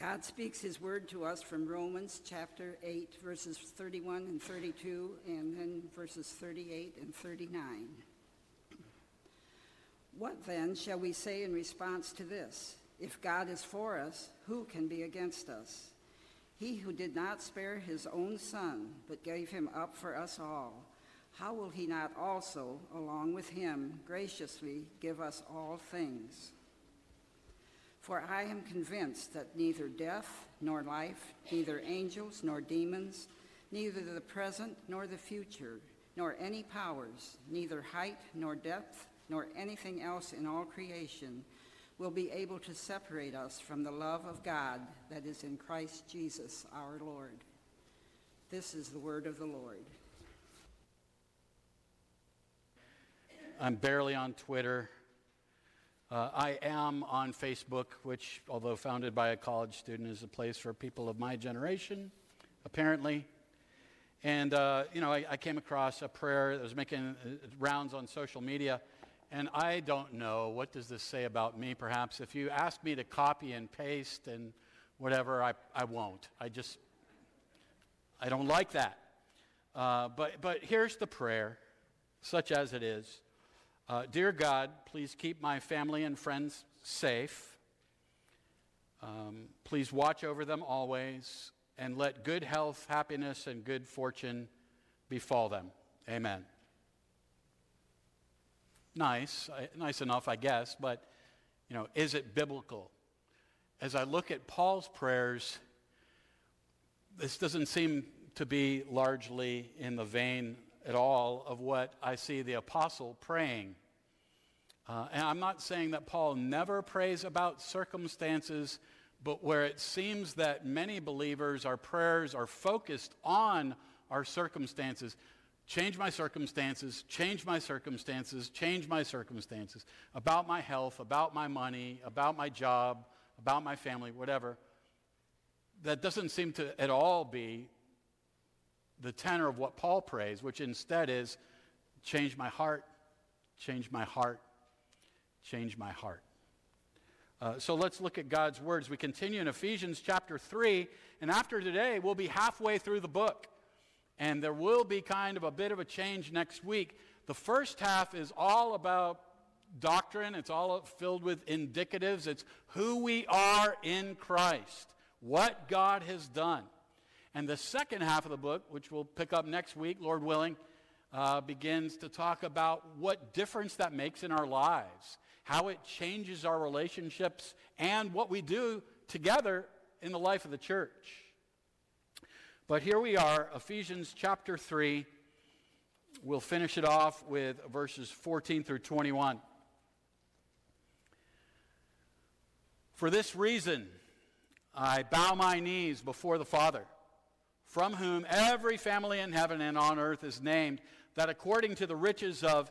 God speaks his word to us from Romans chapter 8, verses 31 and 32, and then verses 38 and 39. What then shall we say in response to this? If God is for us, who can be against us? He who did not spare his own son, but gave him up for us all, how will he not also, along with him, graciously give us all things? For I am convinced that neither death nor life, neither angels nor demons, neither the present nor the future, nor any powers, neither height nor depth, nor anything else in all creation will be able to separate us from the love of God that is in Christ Jesus our Lord. This is the word of the Lord. I'm barely on Twitter. Uh, I am on Facebook, which, although founded by a college student, is a place for people of my generation, apparently. And, uh, you know, I, I, came across a prayer that was making uh, rounds on social media, and I don't know, what does this say about me, perhaps? If you ask me to copy and paste and whatever, I, I won't. I just, I don't like that. Uh, but, but here's the prayer, such as it is. Uh, Dear God, please keep my family and friends safe. Um, please watch over them always, and let good health, happiness, and good fortune befall them. Amen. Nice, nice enough, I guess, but you know, is it biblical? As I look at Paul's prayers, this doesn't seem to be largely in the vein at all of what I see the apostle praying. Uh, and I'm not saying that Paul never prays about circumstances, but where it seems that many believers, our prayers are focused on our circumstances. Change my circumstances, change my circumstances, change my circumstances. About my health, about my money, about my job, about my family, whatever. That doesn't seem to at all be the tenor of what Paul prays, which instead is change my heart, change my heart, change my heart. Uh, so let's look at God's words. We continue in Ephesians chapter 3, and after today, we'll be halfway through the book. And there will be kind of a bit of a change next week. The first half is all about doctrine, it's all filled with indicatives. It's who we are in Christ, what God has done. And the second half of the book, which we'll pick up next week, Lord willing, uh, begins to talk about what difference that makes in our lives how it changes our relationships, and what we do together in the life of the church. But here we are, Ephesians chapter 3. We'll finish it off with verses 14 through 21. For this reason, I bow my knees before the Father, from whom every family in heaven and on earth is named, that according to the riches of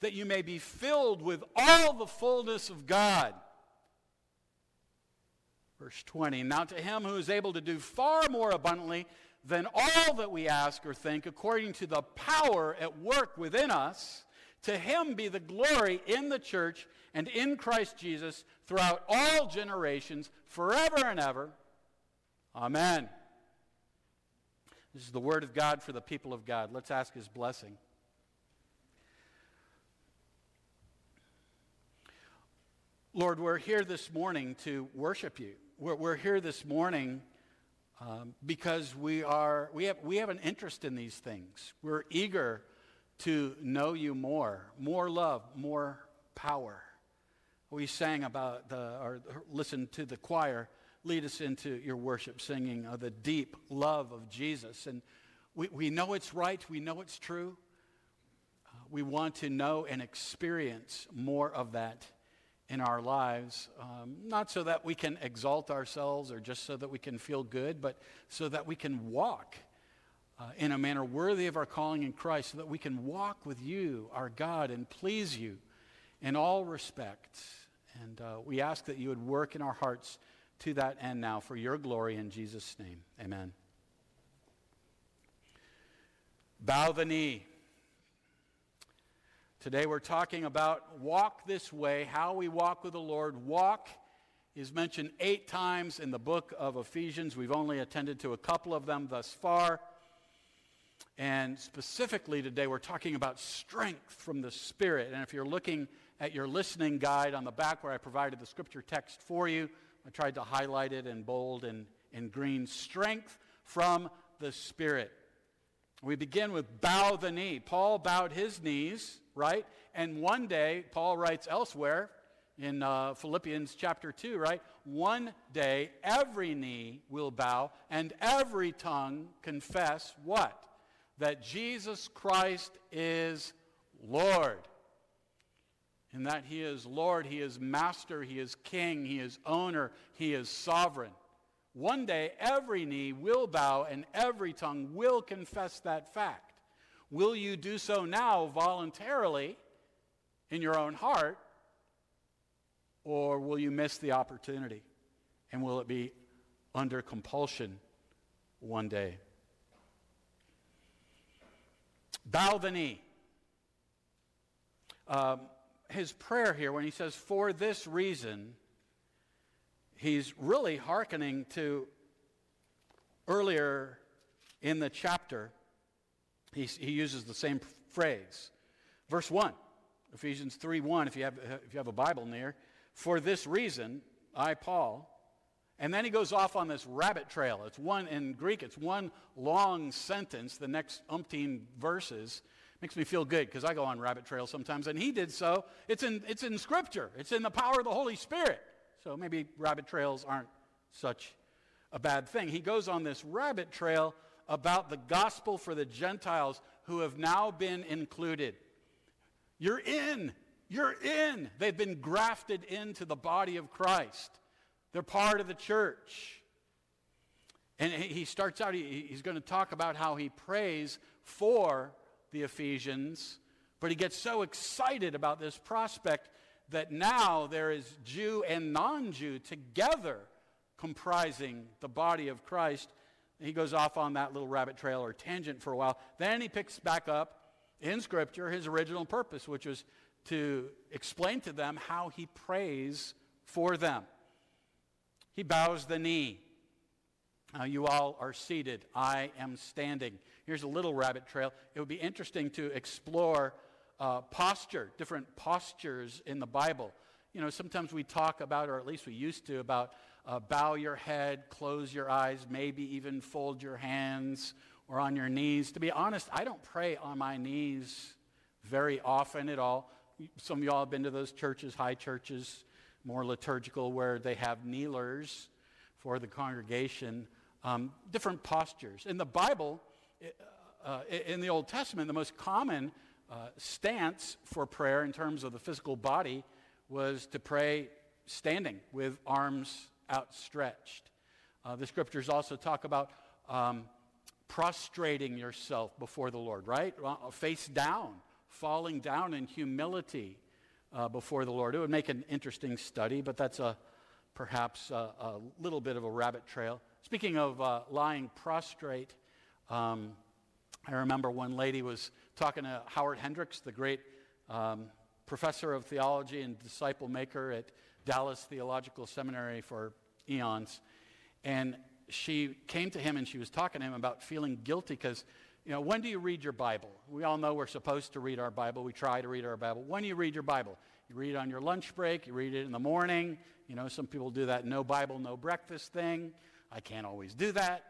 that you may be filled with all the fullness of God. Verse 20 Now to him who is able to do far more abundantly than all that we ask or think, according to the power at work within us, to him be the glory in the church and in Christ Jesus throughout all generations, forever and ever. Amen. This is the word of God for the people of God. Let's ask his blessing. Lord, we're here this morning to worship you. We're, we're here this morning um, because we, are, we, have, we have an interest in these things. We're eager to know you more, more love, more power. We sang about the, or listened to the choir lead us into your worship, singing of the deep love of Jesus. And we, we know it's right, we know it's true. Uh, we want to know and experience more of that in our lives, um, not so that we can exalt ourselves or just so that we can feel good, but so that we can walk uh, in a manner worthy of our calling in Christ, so that we can walk with you, our God, and please you in all respects. And uh, we ask that you would work in our hearts to that end now for your glory in Jesus' name. Amen. Bow the knee. Today we're talking about walk this way, how we walk with the Lord. Walk is mentioned eight times in the book of Ephesians. We've only attended to a couple of them thus far. And specifically today, we're talking about strength from the Spirit. And if you're looking at your listening guide on the back where I provided the scripture text for you, I tried to highlight it in bold and in green. Strength from the Spirit. We begin with bow the knee. Paul bowed his knees, right? And one day, Paul writes elsewhere in uh, Philippians chapter 2, right? One day, every knee will bow and every tongue confess what? That Jesus Christ is Lord. And that he is Lord, he is master, he is king, he is owner, he is sovereign. One day, every knee will bow and every tongue will confess that fact. Will you do so now voluntarily in your own heart, or will you miss the opportunity? And will it be under compulsion one day? Bow the knee. Um, his prayer here, when he says, for this reason, he's really hearkening to earlier in the chapter. He, he uses the same phrase. Verse 1, Ephesians 3 1, if you, have, if you have a Bible near. For this reason, I, Paul, and then he goes off on this rabbit trail. It's one, in Greek, it's one long sentence, the next umpteen verses. Makes me feel good because I go on rabbit trails sometimes, and he did so. It's in, it's in Scripture, it's in the power of the Holy Spirit. So maybe rabbit trails aren't such a bad thing. He goes on this rabbit trail about the gospel for the Gentiles who have now been included. You're in. You're in. They've been grafted into the body of Christ. They're part of the church. And he starts out, he's going to talk about how he prays for the Ephesians, but he gets so excited about this prospect that now there is Jew and non Jew together comprising the body of Christ. He goes off on that little rabbit trail or tangent for a while. Then he picks back up in Scripture his original purpose, which was to explain to them how he prays for them. He bows the knee. Now, you all are seated. I am standing. Here's a little rabbit trail. It would be interesting to explore uh, posture, different postures in the Bible. You know, sometimes we talk about, or at least we used to, about uh, bow your head, close your eyes, maybe even fold your hands or on your knees. To be honest, I don't pray on my knees very often at all. Some of y'all have been to those churches, high churches, more liturgical, where they have kneelers for the congregation, um, different postures. In the Bible, uh, in the Old Testament, the most common uh, stance for prayer in terms of the physical body was to pray standing with arms outstretched. Uh, the scriptures also talk about um, prostrating yourself before the Lord, right? Uh, face down, falling down in humility uh, before the Lord. It would make an interesting study, but that's a perhaps a, a little bit of a rabbit trail. Speaking of uh, lying prostrate, um, I remember one lady was talking to Howard Hendricks, the great um, professor of theology and disciple maker at Dallas Theological Seminary for eons. And she came to him and she was talking to him about feeling guilty because, you know, when do you read your Bible? We all know we're supposed to read our Bible. We try to read our Bible. When do you read your Bible? You read on your lunch break, you read it in the morning. You know, some people do that no Bible, no breakfast thing. I can't always do that.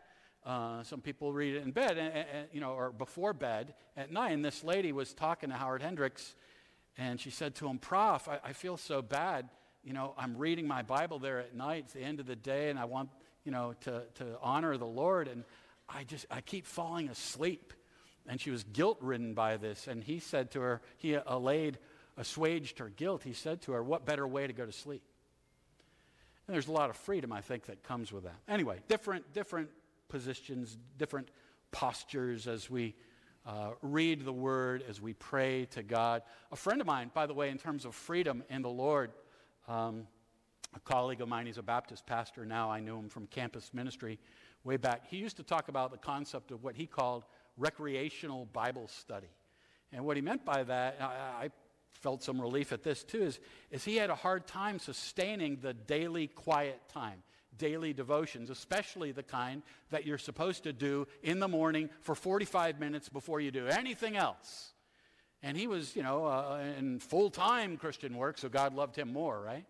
Uh, some people read it in bed, and, and, you know, or before bed at night. And this lady was talking to Howard Hendricks, and she said to him, "Prof, I, I feel so bad. You know, I'm reading my Bible there at night. It's the end of the day, and I want, you know, to to honor the Lord, and I just I keep falling asleep." And she was guilt ridden by this. And he said to her, he allayed assuaged her guilt, he said to her, What better way to go to sleep? And there's a lot of freedom, I think, that comes with that. Anyway, different, different positions, different postures as we uh, read the word, as we pray to God. A friend of mine, by the way, in terms of freedom in the Lord, um, a colleague of mine, he's a Baptist pastor now. I knew him from campus ministry way back. He used to talk about the concept of what he called recreational Bible study. And what he meant by that, I, I felt some relief at this too, is, is he had a hard time sustaining the daily quiet time, daily devotions, especially the kind that you're supposed to do in the morning for 45 minutes before you do anything else. And he was, you know, uh, in full time Christian work, so God loved him more, right?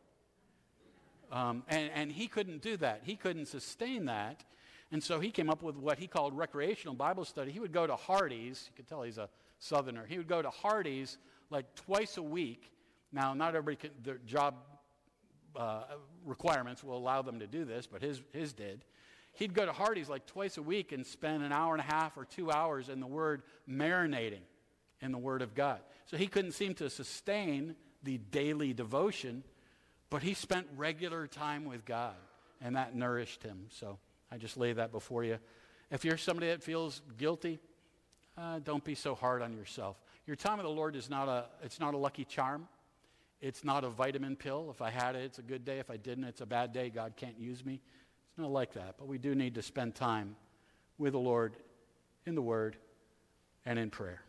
Um, and, and he couldn't do that. He couldn't sustain that. And so he came up with what he called recreational Bible study. He would go to Hardee's. You could tell he's a southerner. He would go to Hardee's like twice a week. Now, not everybody can, their job uh, requirements will allow them to do this, but his, his did. He'd go to Hardee's like twice a week and spend an hour and a half or two hours in the Word marinating in the Word of God. So he couldn't seem to sustain the daily devotion, but he spent regular time with God, and that nourished him. So I just lay that before you. If you're somebody that feels guilty, uh, don't be so hard on yourself. Your time with the Lord is not a, it's not a lucky charm. It's not a vitamin pill. If I had it, it's a good day. If I didn't, it's a bad day. God can't use me. It's not like that. But we do need to spend time with the Lord in the Word and in prayer.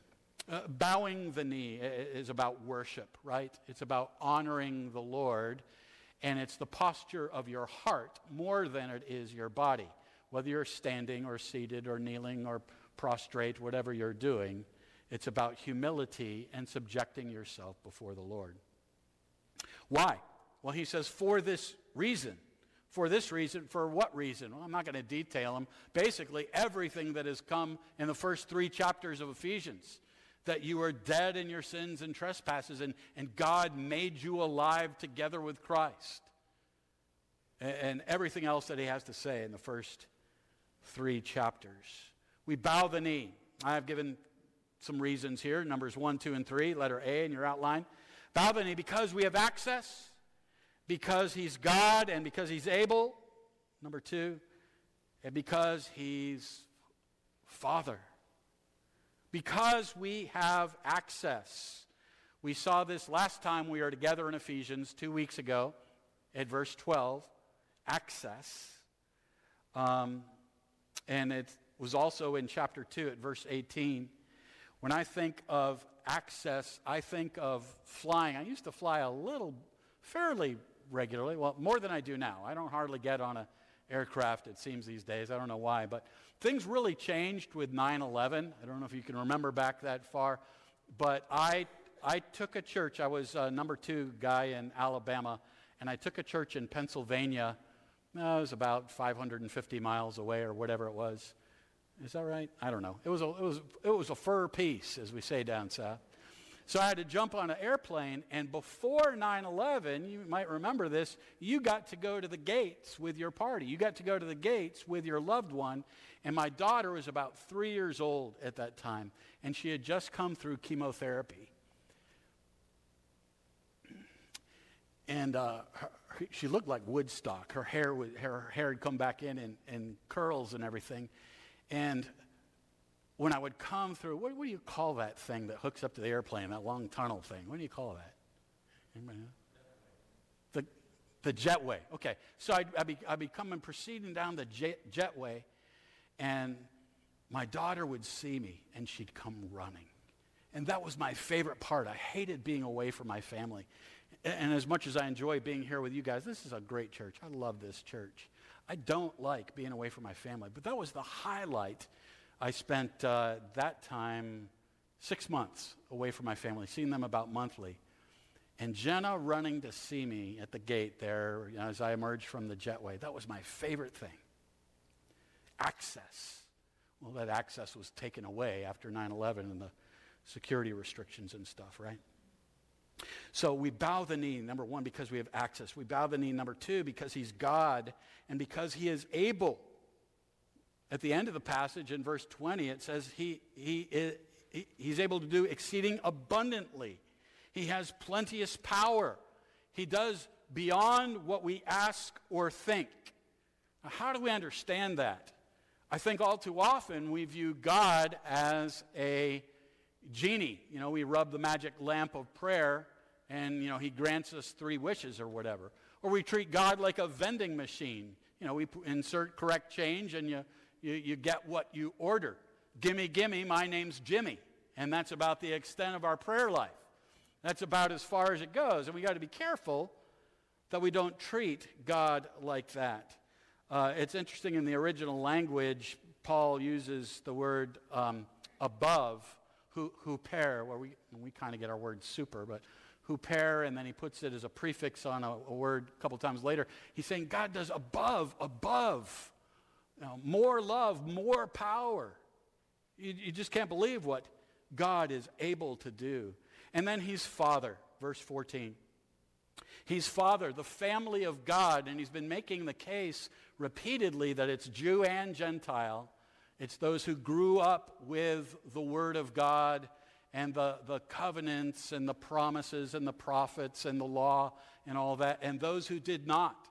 Uh, bowing the knee is about worship, right? It's about honoring the Lord, and it's the posture of your heart more than it is your body. Whether you're standing or seated or kneeling or prostrate, whatever you're doing, it's about humility and subjecting yourself before the Lord. Why? Well, he says, for this reason. For this reason, for what reason? Well, I'm not going to detail them. Basically, everything that has come in the first three chapters of Ephesians that you are dead in your sins and trespasses, and, and God made you alive together with Christ. And, and everything else that he has to say in the first three chapters. We bow the knee. I have given some reasons here numbers 1, 2, and 3, letter A in your outline. Knee because we have access, because he's God, and because he's able. Number 2, and because he's Father. Because we have access. We saw this last time we were together in Ephesians two weeks ago at verse 12. Access. Um, and it was also in chapter 2 at verse 18. When I think of access, I think of flying. I used to fly a little, fairly regularly, well, more than I do now. I don't hardly get on an aircraft, it seems, these days. I don't know why. But things really changed with 9 11. I don't know if you can remember back that far. But I, I took a church, I was a number two guy in Alabama, and I took a church in Pennsylvania. No, it was about 550 miles away or whatever it was. Is that right? I don't know. It was a, it was, it was a fur piece, as we say down south. So I had to jump on an airplane, and before 9 11, you might remember this, you got to go to the gates with your party. You got to go to the gates with your loved one. And my daughter was about three years old at that time, and she had just come through chemotherapy. And uh, her, she looked like Woodstock. Her hair, was, her hair had come back in, and, in curls and everything. And when I would come through, what, what, do you call that thing that hooks up to the airplane, that long tunnel thing? What do you call that? Anybody know? The, the jetway. Okay. So I'd, I'd, be, I'd be coming, proceeding down the jet, jetway, and my daughter would see me, and she'd come running. And that was my favorite part. I hated being away from my family. And, and as much as I enjoy being here with you guys, this is a great church. I love this church. I don't like being away from my family, but that was the highlight. I spent uh, that time six months away from my family, seeing them about monthly. And Jenna running to see me at the gate there you know, as I emerged from the jetway, that was my favorite thing. Access. Well, that access was taken away after 9 11 and the security restrictions and stuff, right? So we bow the knee, number one, because we have access. We bow the knee, number two, because he's God and because he is able. At the end of the passage in verse 20, it says he, he, he, he's able to do exceeding abundantly. He has plenteous power. He does beyond what we ask or think. Now, how do we understand that? I think all too often we view God as a genie. You know, we rub the magic lamp of prayer and, you know, he grants us three wishes or whatever. Or we treat God like a vending machine. You know, we insert correct change and you, you, you get what you order. Gimme, gimme, my name's Jimmy. And that's about the extent of our prayer life. That's about as far as it goes. And we got to be careful that we don't treat God like that. Uh, it's interesting in the original language, Paul uses the word um, above, who, huper where we, we kind of get our word super, but huper, and then he puts it as a prefix on a, a word a couple times later. He's saying God does above, above, you know, more love, more power. You, you just can't believe what God is able to do. And then he's Father, verse 14. He's Father, the family of God, and he's been making the case repeatedly that it's Jew and Gentile. It's those who grew up with the Word of God and the, the covenants and the promises and the prophets and the law and all that, and those who did not.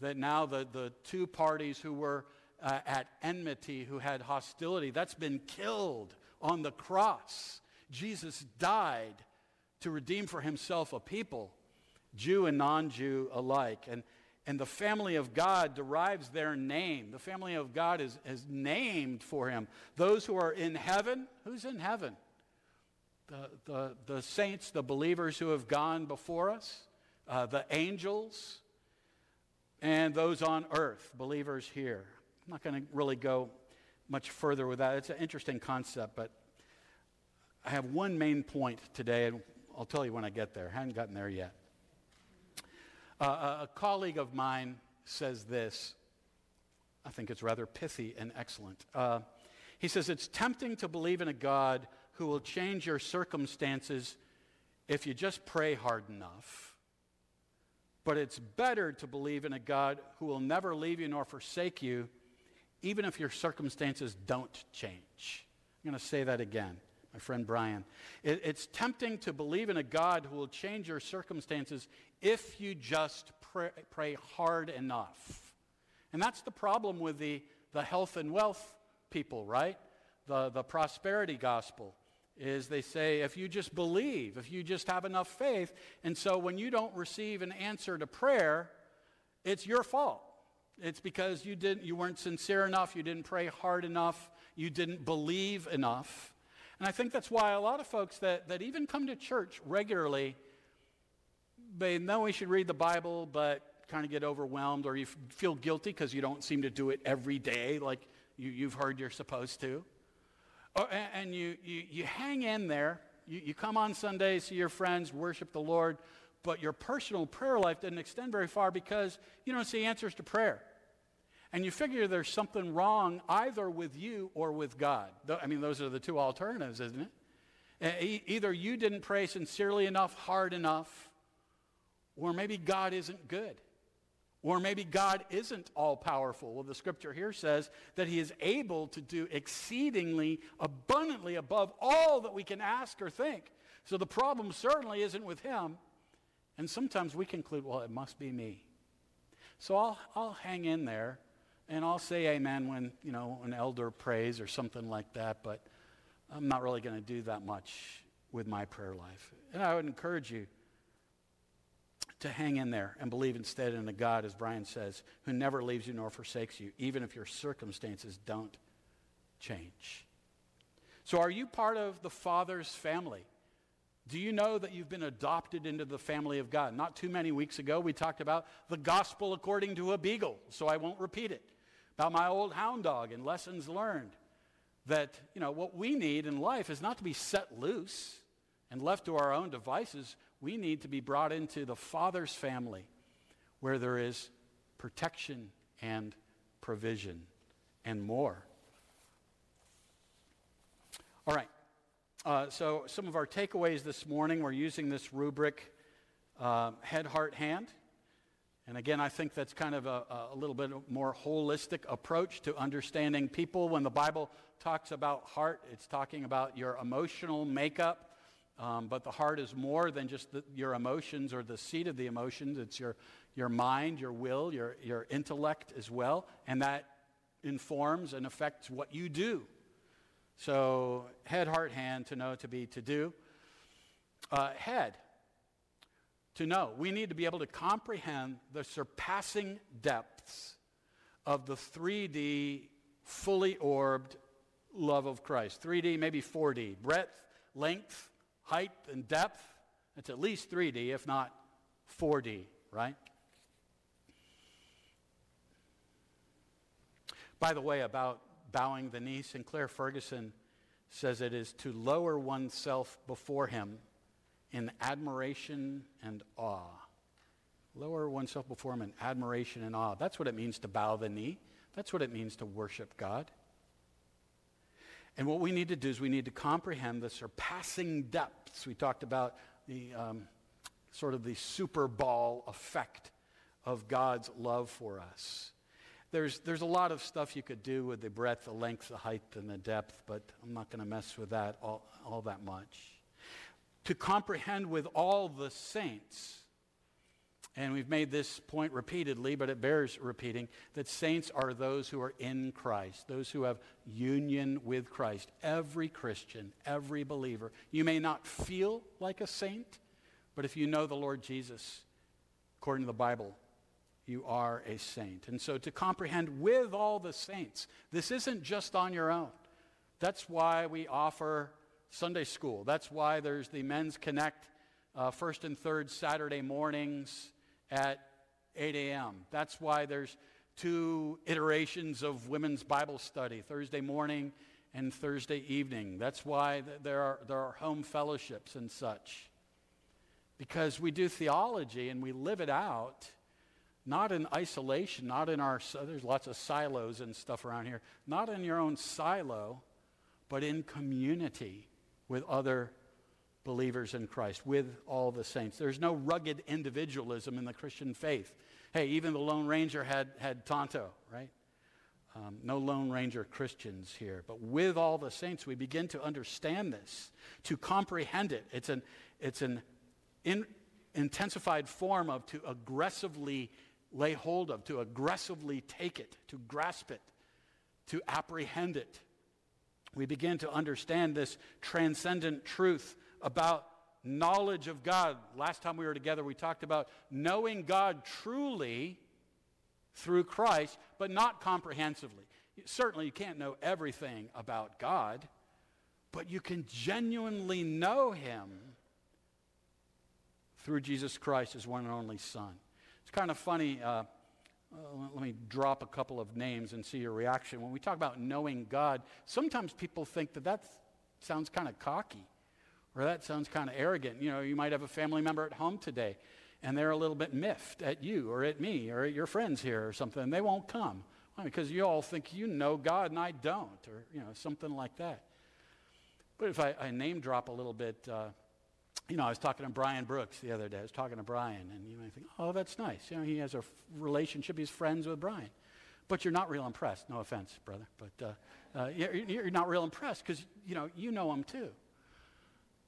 That now the, the two parties who were uh, at enmity, who had hostility, that's been killed on the cross. Jesus died to redeem for himself a people, Jew and non Jew alike. And, and the family of God derives their name. The family of God is, is named for him. Those who are in heaven, who's in heaven? The, the, the saints, the believers who have gone before us, uh, the angels, and those on earth, believers here. I'm not going to really go much further with that. It's an interesting concept, but I have one main point today, and I'll tell you when I get there. I haven't gotten there yet. Uh, a colleague of mine says this. I think it's rather pithy and excellent. Uh, he says, It's tempting to believe in a God who will change your circumstances if you just pray hard enough. But it's better to believe in a God who will never leave you nor forsake you, even if your circumstances don't change. I'm going to say that again my friend Brian. It, it's tempting to believe in a God who will change your circumstances if you just pray, pray hard enough. And that's the problem with the, the health and wealth people, right? The, the prosperity gospel is they say if you just believe, if you just have enough faith, and so when you don't receive an answer to prayer, it's your fault. It's because you didn't you weren't sincere enough, you didn't pray hard enough, you didn't believe enough. And I think that's why a lot of folks that, that even come to church regularly, they know we should read the Bible, but kind of get overwhelmed, or you f- feel guilty because you don't seem to do it every day like you, you've heard you're supposed to. Oh, and, and you, you, you hang in there. You, you come on Sundays, see your friends, worship the Lord, but your personal prayer life doesn't extend very far because you don't see answers to prayer and you figure there's something wrong either with you or with God. I mean, those are the two alternatives, isn't it? Either you didn't pray sincerely enough, hard enough, or maybe God isn't good. Or maybe God isn't all powerful. Well, the scripture here says that he is able to do exceedingly abundantly above all that we can ask or think. So the problem certainly isn't with him. And sometimes we conclude, well, it must be me. So I'll, I'll hang in there and I'll say amen when, you know, an elder prays or something like that, but I'm not really going to do that much with my prayer life. And I would encourage you to hang in there and believe instead in a God, as Brian says, who never leaves you nor forsakes you, even if your circumstances don't change. So, are you part of the Father's family? Do you know that you've been adopted into the family of God? Not too many weeks ago, we talked about the gospel according to a beagle, so I won't repeat it about my old hound dog and lessons learned. That, you know, what we need in life is not to be set loose and left to our own devices. We need to be brought into the Father's family where there is protection and provision and more. All right. Uh, so, some of our takeaways this morning, we're using this rubric uh, head, heart, hand. And again, I think that's kind of a, a, little bit more holistic approach to understanding people. When the Bible talks about heart, it's talking about your emotional makeup, Um, but the heart is more than just the, your emotions or the seat of the emotions. It's your, your mind, your will, your, your intellect as well. And that informs and affects what you do. So, head, heart, hand, to know, to be, to do. Uh, head, to know. We need to be able to comprehend the surpassing depths of the 3D, fully orbed love of Christ. 3D, maybe 4D. Breadth, length, height, and depth. It's at least 3D, if not 4D, right? By the way, about bowing the knee, Sinclair Ferguson says it is to lower oneself before him in admiration and awe. Lower oneself before him in admiration and awe. That's what it means to bow the knee. That's what it means to worship God. And what we need to do is we need to comprehend the surpassing depths. We talked about the um, sort of the super ball effect of God's love for us. There's, there's a lot of stuff you could do with the breadth, the length, the height, and the depth, but I'm not going to mess with that all, all that much. To comprehend with all the saints, and we've made this point repeatedly, but it bears repeating, that saints are those who are in Christ, those who have union with Christ. Every Christian, every believer. You may not feel like a saint, but if you know the Lord Jesus, according to the Bible, you are a saint. And so to comprehend with all the saints, this isn't just on your own. That's why we offer Sunday school. That's why there's the Men's Connect uh, first and third Saturday mornings at 8 a.m. That's why there's two iterations of women's Bible study, Thursday morning and Thursday evening. That's why there are, there are home fellowships and such. Because we do theology and we live it out not in isolation, not in our, there's lots of silos and stuff around here, not in your own silo, but in community with other believers in Christ, with all the saints. There's no rugged individualism in the Christian faith. Hey, even the Lone Ranger had, had Tonto, right? Um, no Lone Ranger Christians here. But with all the saints, we begin to understand this, to comprehend it. It's an, it's an in, intensified form of to aggressively lay hold of, to aggressively take it, to grasp it, to apprehend it. We begin to understand this transcendent truth about knowledge of God. Last time we were together, we talked about knowing God truly through Christ, but not comprehensively. Certainly, you can't know everything about God, but you can genuinely know Him through Jesus Christ, His one and only Son. It's kind of funny. Uh, uh, let me drop a couple of names and see your reaction. When we talk about knowing God, sometimes people think that that sounds kind of cocky or that sounds kind of arrogant. You know, you might have a family member at home today and they're a little bit miffed at you or at me or at your friends here or something, they won't come. Why? Because you all think you know God and I don't, or, you know, something like that. But if I, I name drop a little bit, uh, you know, I was talking to Brian Brooks the other day. I was talking to Brian, and you might think, oh, that's nice. You know, he has a f- relationship. He's friends with Brian. But you're not real impressed. No offense, brother. But uh, uh, you're, you're, not real impressed because, you know, you know him too.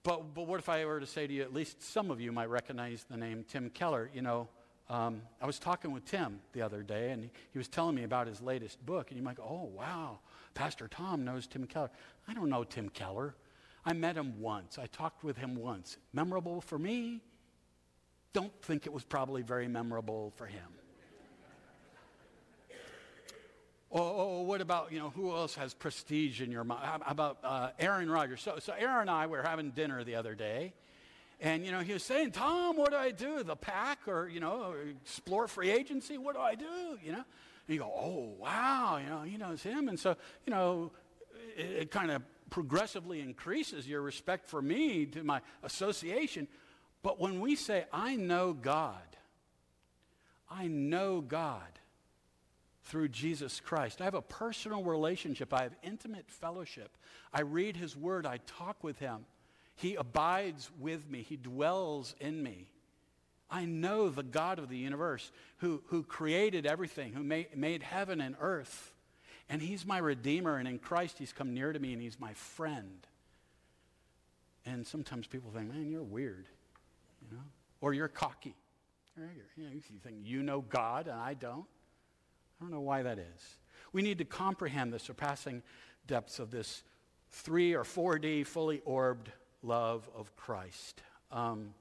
But, but what if I were to say to you, at least some of you might recognize the name Tim Keller. You know, um, I was talking with Tim the other day, and he, he was telling me about his latest book. And you might go, oh, wow, Pastor Tom knows Tim Keller. I don't know Tim Keller. I met him once. I talked with him once. Memorable for me? Don't think it was probably very memorable for him. Oh, oh, what about, you know, who else has prestige in your mind? How about uh, Aaron Rodgers? So, so Aaron and I were having dinner the other day, and, you know, he was saying, Tom, what do I do? The pack or, you know, explore free agency? What do I do? You know? And you go, oh, wow, you know, he knows him. And so, you know, it, it kind of progressively increases your respect for me to my association. But when we say, I know God, I know God through Jesus Christ. I have a personal relationship. I have intimate fellowship. I read his word. I talk with him. He abides with me. He dwells in me. I know the God of the universe who, who created everything, who made, made heaven and earth. And he's my redeemer, and in Christ he's come near to me, and he's my friend. And sometimes people think, man, you're weird, you know, or you're cocky. You, know, you think you know God and I don't. I don't know why that is. We need to comprehend the surpassing depths of this 3 or 4D fully orbed love of Christ. Um,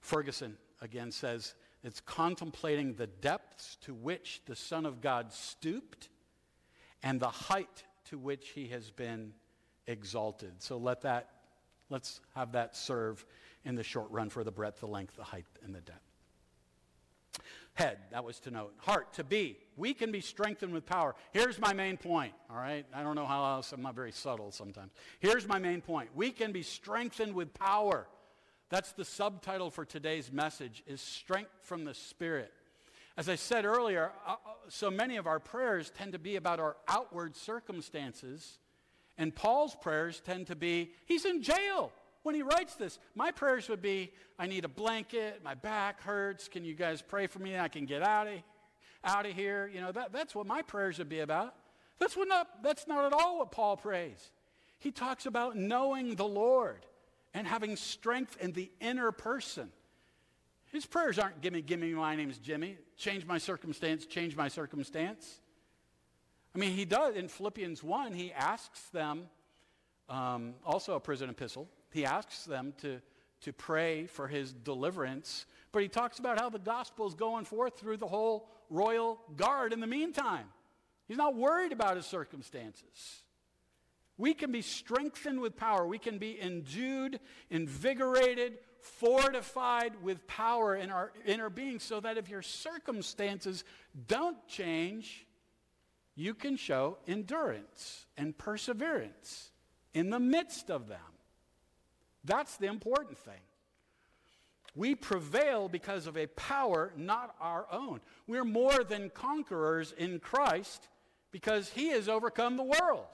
Ferguson again says it's contemplating the depths to which the Son of God stooped and the height to which he has been exalted. So let that, let's have that serve in the short run for the breadth, the length, the height, and the depth. Head, that was to note. Heart, to be. We can be strengthened with power. Here's my main point, all right? I don't know how else, I'm not very subtle sometimes. Here's my main point. We can be strengthened with power. That's the subtitle for today's message is strength from the Spirit. As I said earlier, uh, uh, so many of our prayers tend to be about our outward circumstances, and Paul's prayers tend to be, he's in jail when he writes this. My prayers would be, I need a blanket, my back hurts, can you guys pray for me? I can get out of, out of here. You know, that, that's what my prayers would be about. That's, what not, that's not at all what Paul prays. He talks about knowing the Lord and having strength in the inner person. His prayers aren't, give me, give me, my name's Jimmy, change my circumstance, change my circumstance. I mean, he does, in Philippians 1, he asks them, um, also a prison epistle, he asks them to, to pray for his deliverance, but he talks about how the gospel is going forth through the whole royal guard in the meantime. He's not worried about his circumstances. We can be strengthened with power. We can be endued, invigorated, fortified with power in our inner being so that if your circumstances don't change, you can show endurance and perseverance in the midst of them. That's the important thing. We prevail because of a power not our own. We're more than conquerors in Christ because he has overcome the world.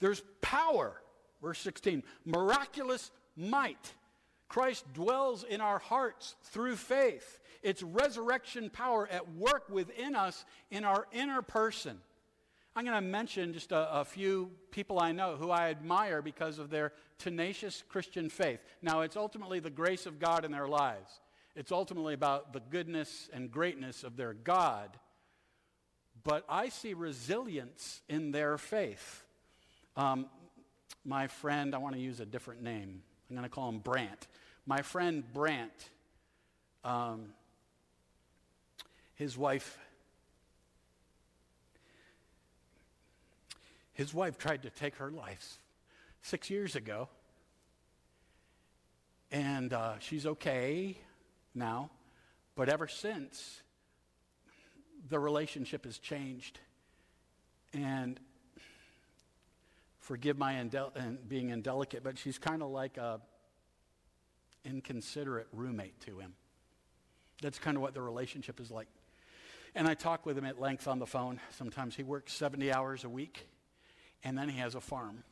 There's power, verse 16, miraculous might. Christ dwells in our hearts through faith. It's resurrection power at work within us in our inner person. I'm going to mention just a, a, few people I know who I admire because of their tenacious Christian faith. Now, it's ultimately the grace of God in their lives, it's ultimately about the goodness and greatness of their God. But I see resilience in their faith. Um, my friend, I want to use a different name. I'm going to call him Brant. My friend Brant, um, his wife His wife tried to take her life six years ago. And uh, she's okay now. But ever since, the relationship has changed. And forgive my indel- and being indelicate, but she's kind of like a inconsiderate roommate to him. That's kind of what the relationship is like. And I talk with him at length on the phone. Sometimes he works 70 hours a week and then he has a farm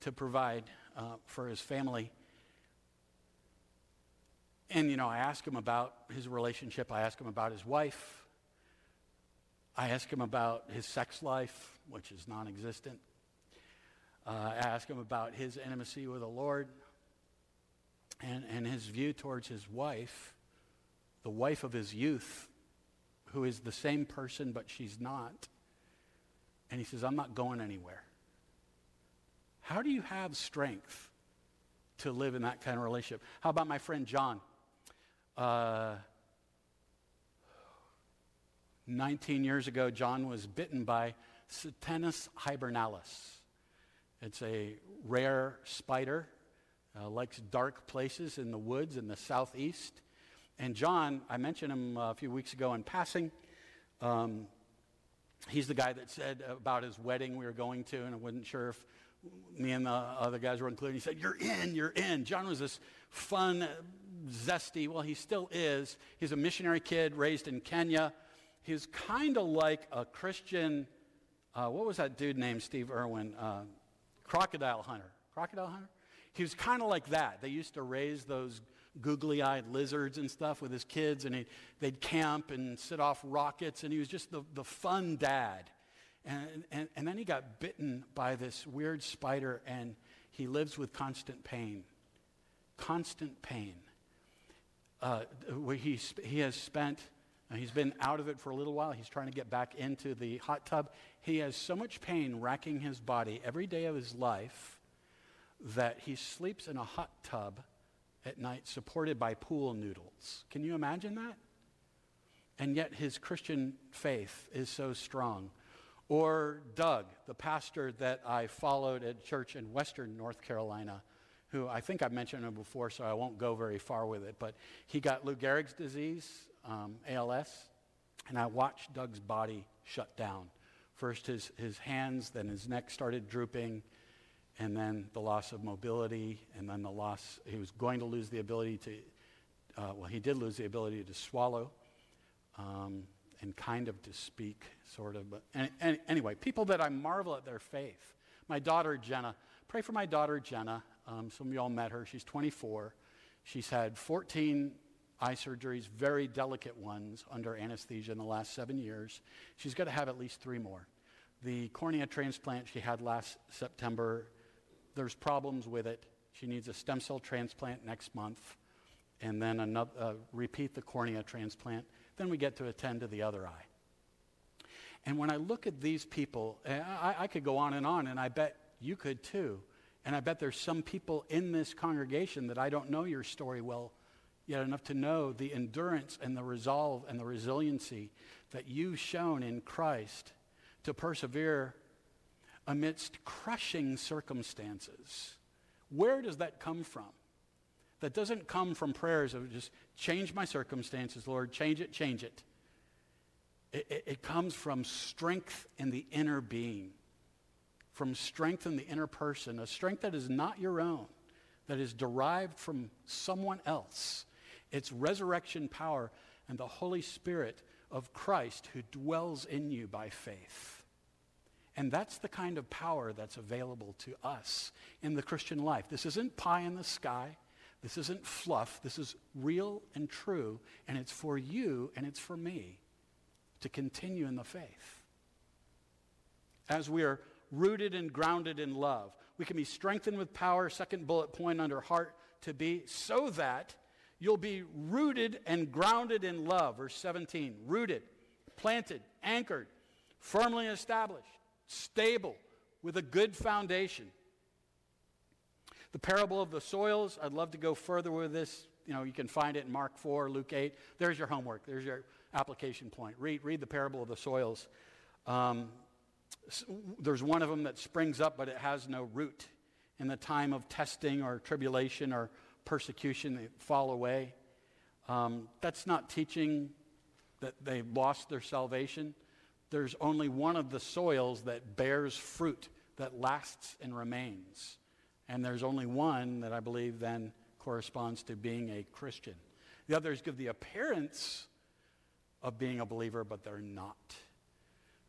to provide uh, for his family. And, you know, I ask him about his relationship. I ask him about his wife. I ask him about his sex life, which is non existent. Uh, I ask him about his intimacy with the Lord and, and his view towards his wife, the wife of his youth, who is the same person, but she's not. And he says, I'm not going anywhere. How do you have strength to live in that kind of relationship? How about my friend John? Uh, 19 years ago, John was bitten by Satanas hibernalis. It's a rare spider, uh, likes dark places in the woods in the southeast. And John, I mentioned him a few weeks ago in passing. Um, He's the guy that said about his wedding we were going to, and I wasn't sure if me and the other guys were included. He said, You're in, you're in. John was this fun, zesty, well, he still is. He's a missionary kid raised in Kenya. He's kind of like a Christian, uh, what was that dude named Steve Irwin? Uh, crocodile hunter. Crocodile hunter? He was kind of like that. They used to raise those googly eyed lizards and stuff with his kids, and he, they'd camp and set off rockets, and he was just the, the fun dad. And, and, and then he got bitten by this weird spider, and he lives with constant pain. Constant pain. Uh, where he, he has spent, uh, he's been out of it for a little while. He's trying to get back into the hot tub. He has so much pain racking his body every day of his life that he sleeps in a hot tub at night supported by pool noodles. Can you imagine that? And yet his Christian faith is so strong. Or Doug, the pastor that I followed at church in Western North Carolina, who I think I've mentioned him before, so I won't go very far with it, but he got Lou Gehrig's disease, um, ALS, and I watched Doug's body shut down. First his, his hands, then his neck started drooping, and then the loss of mobility, and then the loss, he was going to lose the ability to, uh, well, he did lose the ability to swallow um, and kind of to speak, sort of. But any, any, anyway, people that I marvel at their faith. My daughter, Jenna. Pray for my daughter, Jenna. Um, some of y'all met her. She's 24. She's had 14 eye surgeries, very delicate ones, under anesthesia in the last seven years. She's got to have at least three more. The cornea transplant she had last September there's problems with it. She needs a stem cell transplant next month, and then another, uh, repeat the cornea transplant. Then we get to attend to the other eye. And when I look at these people, I, I could go on and on, and I bet you could too. And I bet there's some people in this congregation that I don't know your story well yet enough to know the endurance and the resolve and the resiliency that you've shown in Christ to persevere amidst crushing circumstances. Where does that come from? That doesn't come from prayers of just change my circumstances, Lord, change it, change it. It, it, it comes from strength in the inner being, from strength in the inner person, a strength that is not your own, that is derived from someone else. It's resurrection power and the Holy Spirit of Christ who dwells in you by faith. And that's the kind of power that's available to us in the Christian life. This isn't pie in the sky. This isn't fluff. This is real and true. And it's for you and it's for me to continue in the faith. As we are rooted and grounded in love, we can be strengthened with power, second bullet point under heart to be, so that you'll be rooted and grounded in love. Verse 17 rooted, planted, anchored, firmly established stable, with a good foundation. The parable of the soils, I'd love to go further with this. You know, you can find it in Mark 4, Luke 8. There's your homework. There's your application point. Read, read the parable of the soils. Um, there's one of them that springs up, but it has no root. In the time of testing or tribulation or persecution, they fall away. Um, that's not teaching that they lost their salvation there's only one of the soils that bears fruit that lasts and remains. And there's only one that I believe then corresponds to being a Christian. The others give the appearance of being a believer, but they're not.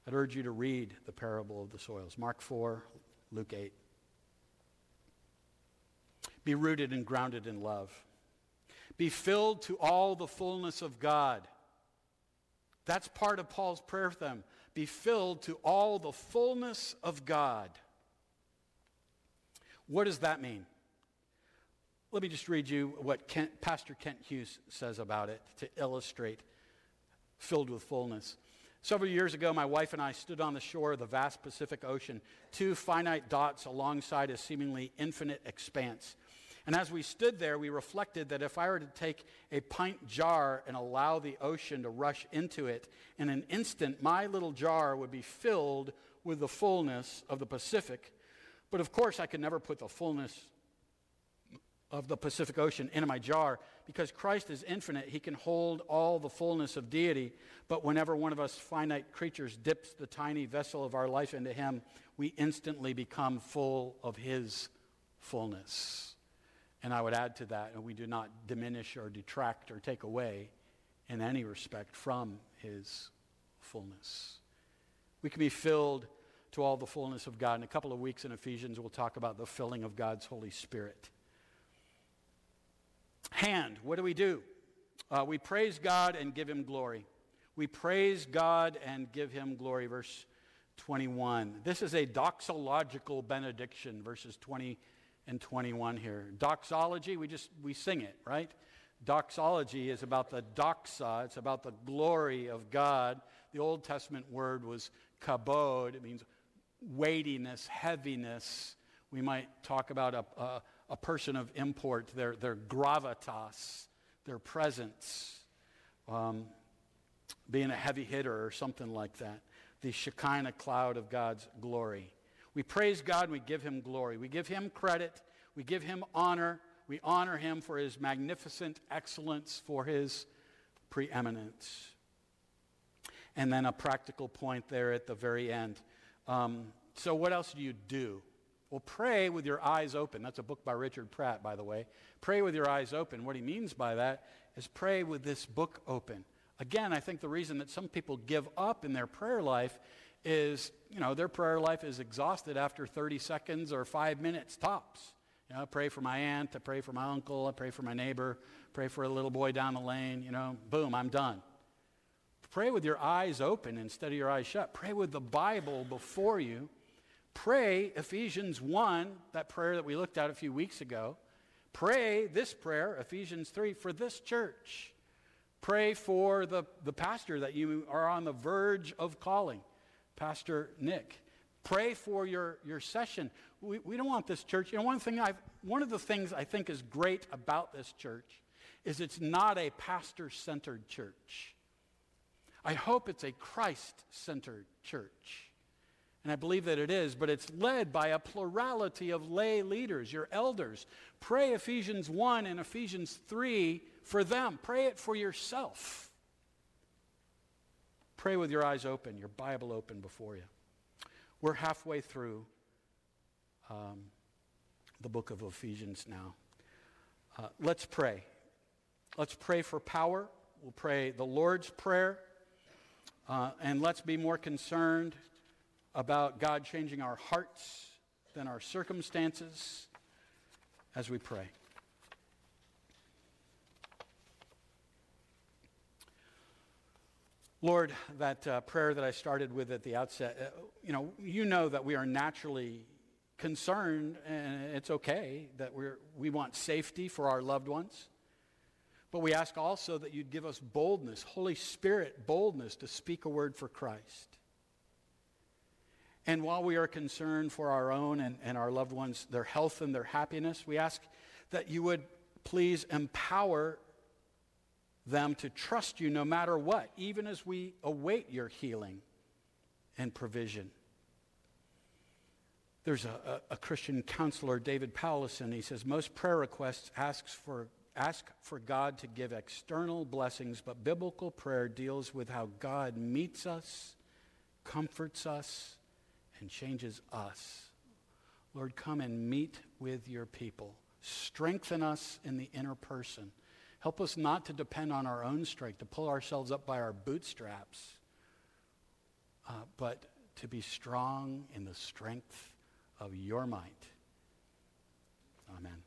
I'd urge you to read the parable of the soils Mark 4, Luke 8. Be rooted and grounded in love. Be filled to all the fullness of God. That's part of Paul's prayer for them. Be filled to all the fullness of God. What does that mean? Let me just read you what Kent, Pastor Kent Hughes says about it to illustrate filled with fullness. Several years ago, my wife and I stood on the shore of the vast Pacific Ocean, two finite dots alongside a seemingly infinite expanse. And as we stood there, we reflected that if I were to take a pint jar and allow the ocean to rush into it, in an instant, my little jar would be filled with the fullness of the Pacific. But of course, I could never put the fullness of the Pacific Ocean into my jar because Christ is infinite. He can hold all the fullness of deity. But whenever one of us finite creatures dips the tiny vessel of our life into Him, we instantly become full of His fullness. And I would add to that, and we do not diminish or detract or take away in any respect from his fullness. We can be filled to all the fullness of God. In a couple of weeks in Ephesians, we'll talk about the filling of God's Holy Spirit. Hand, what do we do? Uh, we praise God and give him glory. We praise God and give him glory. Verse 21. This is a doxological benediction, verses 20 and 21 here. Doxology, we just we sing it, right? Doxology is about the doxa, it's about the glory of God. The Old Testament word was kabod, it means weightiness, heaviness. We might talk about a, a, a person of import, their, their gravitas, their presence, um, being a heavy hitter or something like that. The Shekinah cloud of God's glory. We praise God and we give him glory. We give him credit. We give him honor. We honor him for his magnificent excellence, for his preeminence. And then a practical point there at the very end. Um, so, what else do you do? Well, pray with your eyes open. That's a book by Richard Pratt, by the way. Pray with your eyes open. What he means by that is pray with this book open. Again, I think the reason that some people give up in their prayer life is, you know, their prayer life is exhausted after 30 seconds or five minutes tops. You know, I pray for my aunt, I pray for my uncle, I pray for my neighbor, pray for a little boy down the lane, you know, boom, I'm done. Pray with your eyes open instead of your eyes shut. Pray with the Bible before you. Pray Ephesians 1, that prayer that we looked at a few weeks ago. Pray this prayer, Ephesians 3, for this church. Pray for the, the pastor that you are on the verge of calling, Pastor Nick. Pray for your, your session. We, we don't want this church. You know, one, thing I've, one of the things I think is great about this church is it's not a pastor centered church. I hope it's a Christ centered church. And I believe that it is, but it's led by a plurality of lay leaders, your elders. Pray Ephesians 1 and Ephesians 3 for them. Pray it for yourself. Pray with your eyes open, your Bible open before you. We're halfway through um, the book of Ephesians now. Uh, let's pray. Let's pray for power. We'll pray the Lord's Prayer. Uh, and let's be more concerned about God changing our hearts than our circumstances as we pray. Lord, that uh, prayer that I started with at the outset, uh, you know, you know that we are naturally concerned, and it's okay that we're, we want safety for our loved ones. But we ask also that you'd give us boldness, Holy Spirit boldness to speak a word for Christ. And while we are concerned for our own and, and our loved ones, their health and their happiness, we ask that you would please empower them to trust you no matter what, even as we await your healing and provision. There's a, a, a Christian counselor, David Powlison. He says most prayer requests asks for, ask for God to give external blessings, but biblical prayer deals with how God meets us, comforts us, and changes us. Lord, come and meet with your people. Strengthen us in the inner person. Help us not to depend on our own strength, to pull ourselves up by our bootstraps, uh, but to be strong in the strength of your might. Amen.